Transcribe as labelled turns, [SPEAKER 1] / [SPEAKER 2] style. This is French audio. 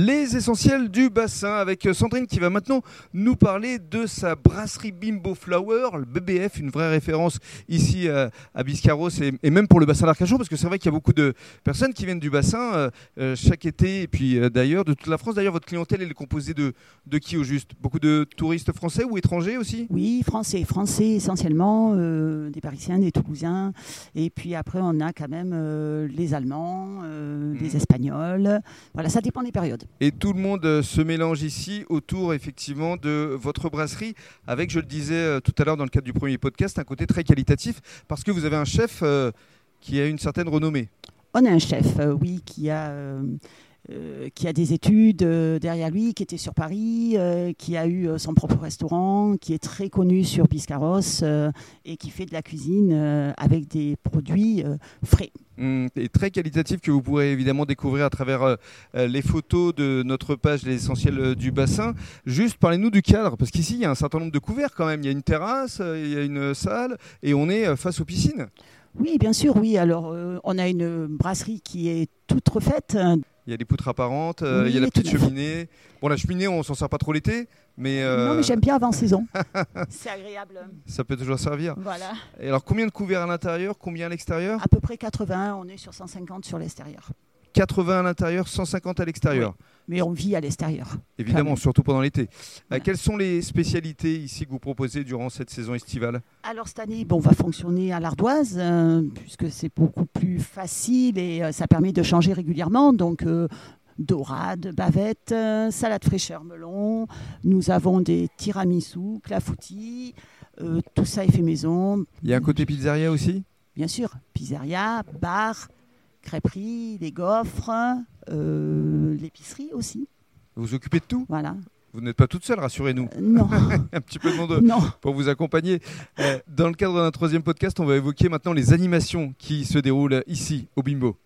[SPEAKER 1] Les essentiels du bassin avec Sandrine qui va maintenant nous parler de sa brasserie Bimbo Flower, le BBF, une vraie référence ici euh, à Biscarros et, même pour le bassin d'Arcachon parce que c'est vrai qu'il y a beaucoup de personnes qui viennent du bassin euh, euh, chaque été et puis d'ailleurs de toute la France. D'ailleurs, votre clientèle elle est composée de, de qui au juste? Beaucoup de touristes français ou étrangers aussi?
[SPEAKER 2] Oui, français, français essentiellement, des Parisiens, des Toulousains et puis après on a quand même les Allemands, les mmh. Espagnols. Voilà, ça dépend des périodes.
[SPEAKER 1] Et tout le monde euh, se mélange ici autour effectivement de votre brasserie, avec, je le disais euh, tout à l'heure dans le cadre du premier podcast, un côté très qualitatif, parce que vous avez un chef euh, qui a une certaine renommée.
[SPEAKER 2] On a un chef, oui, qui a... qui a des études derrière lui, qui était sur Paris, qui a eu son propre restaurant, qui est très connu sur Biscarros et qui fait de la cuisine avec des produits frais.
[SPEAKER 1] Hum, et très qualitatif que vous pourrez évidemment découvrir à travers euh, euh, les photos de notre page L'essentiel euh, du bassin. Juste parlez-nous du cadre, parce qu'ici il y a un certain nombre de couverts quand même. Il y a une terrasse, il y a une salle et on est face aux piscines.
[SPEAKER 2] Oui, bien sûr, oui. Alors on a une brasserie qui est toute refaite
[SPEAKER 1] il y a des poutres apparentes, euh, il y a la petite cheminée. Bon, la cheminée, on s'en sert pas trop l'été, mais...
[SPEAKER 2] Non, mais j'aime bien avant saison. C'est agréable.
[SPEAKER 1] Ça peut toujours servir.
[SPEAKER 2] Voilà.
[SPEAKER 1] Et alors, combien de couverts à l'intérieur, combien à l'extérieur?
[SPEAKER 2] À peu près 80, on est sur 150 sur l'extérieur.
[SPEAKER 1] 80 à l'intérieur, 150 à l'extérieur.
[SPEAKER 2] mais on vit à l'extérieur.
[SPEAKER 1] Évidemment, surtout pendant l'été. Euh, quelles sont les spécialités ici que vous proposez durant cette saison estivale?
[SPEAKER 2] Alors cette année, bon, on va fonctionner à l'ardoise, euh, puisque c'est beaucoup plus facile et euh, ça permet de changer régulièrement. Donc dorade, bavette, salade fraîcheur melon. Nous avons des tiramisu, clafoutis. tout ça est fait maison.
[SPEAKER 1] Il y a un côté pizzeria aussi?
[SPEAKER 2] Bien sûr, pizzeria, bar, crêperie, des gaufres, euh, l'épicerie aussi.
[SPEAKER 1] Vous vous occupez de tout?
[SPEAKER 2] Voilà.
[SPEAKER 1] Vous n'êtes pas toute seule, rassurez-nous.
[SPEAKER 2] Euh, non.
[SPEAKER 1] un petit peu de monde pour vous accompagner. Euh, dans le cadre d'un troisième podcast, on va évoquer maintenant les animations qui se déroulent ici, au Bimbo.